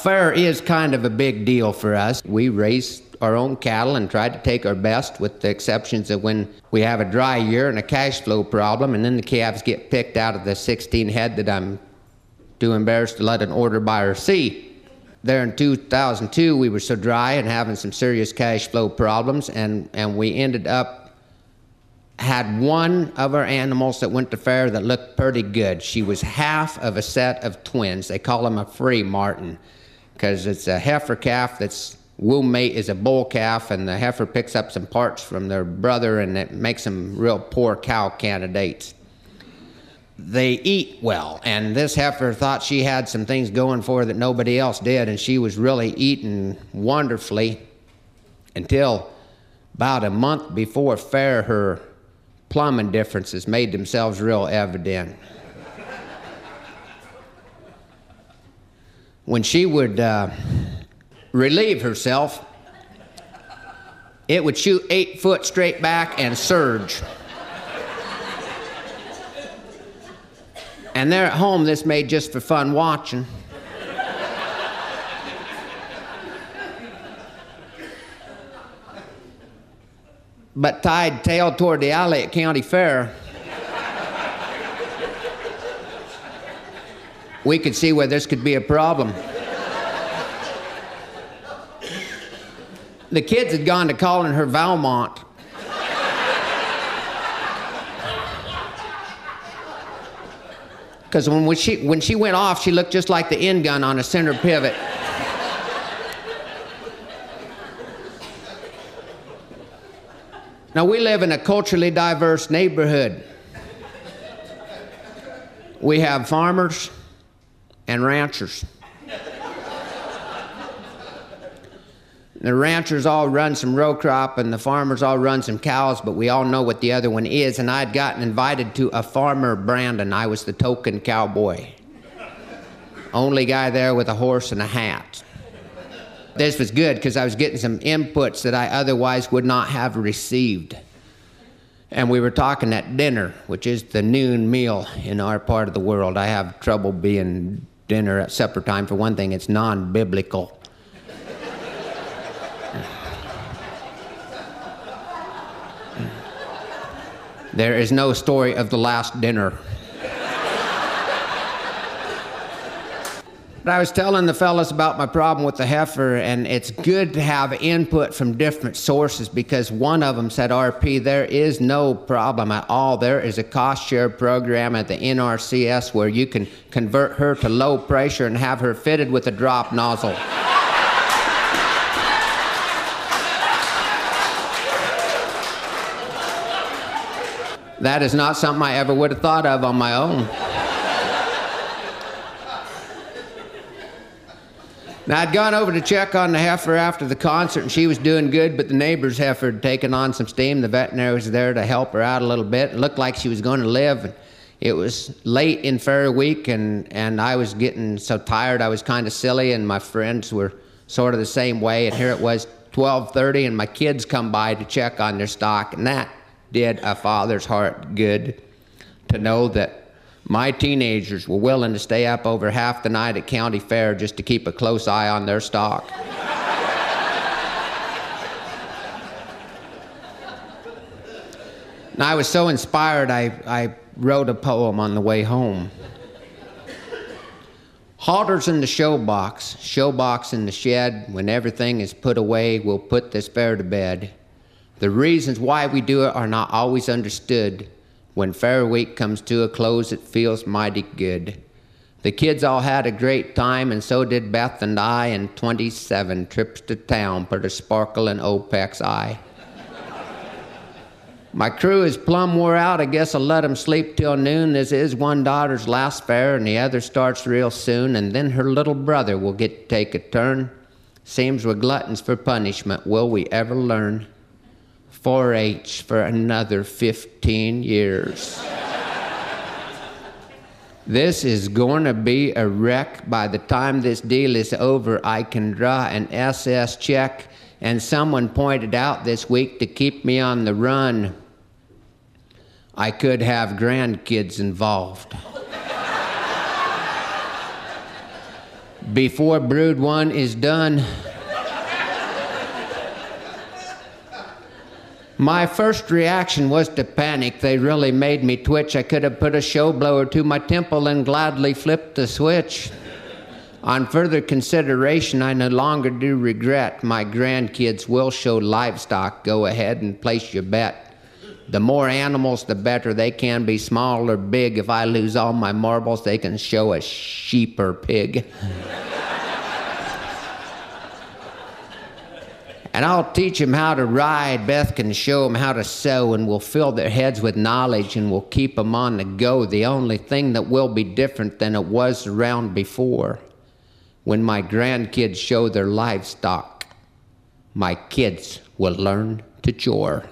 Fair is kind of a big deal for us. We raise our own cattle and try to take our best, with the exceptions of when we have a dry year and a cash flow problem, and then the calves get picked out of the 16 head that I'm too embarrassed to let an order buyer see. There in 2002, we were so dry and having some serious cash flow problems, and, and we ended up had one of our animals that went to fair that looked pretty good. She was half of a set of twins. They call them a freemartin because it's a heifer calf that's womb mate is a bull calf, and the heifer picks up some parts from their brother, and it makes them real poor cow candidates. They eat well, and this heifer thought she had some things going for her that nobody else did, and she was really eating wonderfully until about a month before fair, her plumbing differences made themselves real evident. When she would uh, relieve herself, it would shoot eight foot straight back and surge. And there at home, this made just for fun watching. But tied tail toward the alley at County Fair, we could see where this could be a problem. the kids had gone to calling her Valmont. Because when she, when she went off, she looked just like the end gun on a center pivot. now, we live in a culturally diverse neighborhood. We have farmers, and ranchers. the ranchers all run some row crop and the farmers all run some cows, but we all know what the other one is. And I'd gotten invited to a farmer Brandon. I was the token cowboy. Only guy there with a horse and a hat. This was good because I was getting some inputs that I otherwise would not have received. And we were talking at dinner, which is the noon meal in our part of the world. I have trouble being dinner at supper time. For one thing, it's non biblical. there is no story of the last dinner. But I was telling the fellas about my problem with the heifer, and it's good to have input from different sources because one of them said, RP, there is no problem at all. There is a cost share program at the NRCS where you can convert her to low pressure and have her fitted with a drop nozzle. that is not something I ever would have thought of on my own. Now, I'd gone over to check on the heifer after the concert, and she was doing good, but the neighbor's heifer had taken on some steam. The veterinary was there to help her out a little bit. It looked like she was going to live. And It was late in Fair Week, and, and I was getting so tired. I was kind of silly, and my friends were sort of the same way. And here it was 12:30, and my kids come by to check on their stock, and that did a father's heart good to know that my teenagers were willing to stay up over half the night at county fair just to keep a close eye on their stock. and I was so inspired, I, I wrote a poem on the way home. Halters in the showbox, showbox in the shed. When everything is put away, we'll put this fair to bed. The reasons why we do it are not always understood. When Fair Week comes to a close, it feels mighty good. The kids all had a great time, and so did Beth and I, and 27 trips to town put a sparkle in OPEC's eye. My crew is plumb wore out. I guess I'll let 'em sleep till noon. This is one daughter's last fair, and the other starts real soon, and then her little brother will get to take a turn. Seems we're gluttons for punishment. Will we ever learn? 4 H for another 15 years. this is going to be a wreck. By the time this deal is over, I can draw an SS check. And someone pointed out this week to keep me on the run, I could have grandkids involved. before brood one is done. My first reaction was to panic. They really made me twitch. I could have put a show blower to my temple and gladly flipped the switch. On further consideration, I no longer do regret. My grandkids will show livestock. Go ahead and place your bet. The more animals, the better. They can be small or big. If I lose all my marbles, they can show a sheep or pig. and I'll teach them how to ride. Beth can show them how to sew, and we'll fill their heads with knowledge and we'll keep them on the go. The only thing that will be different than it was around before when my grandkids show their livestock, my kids will learn to chore.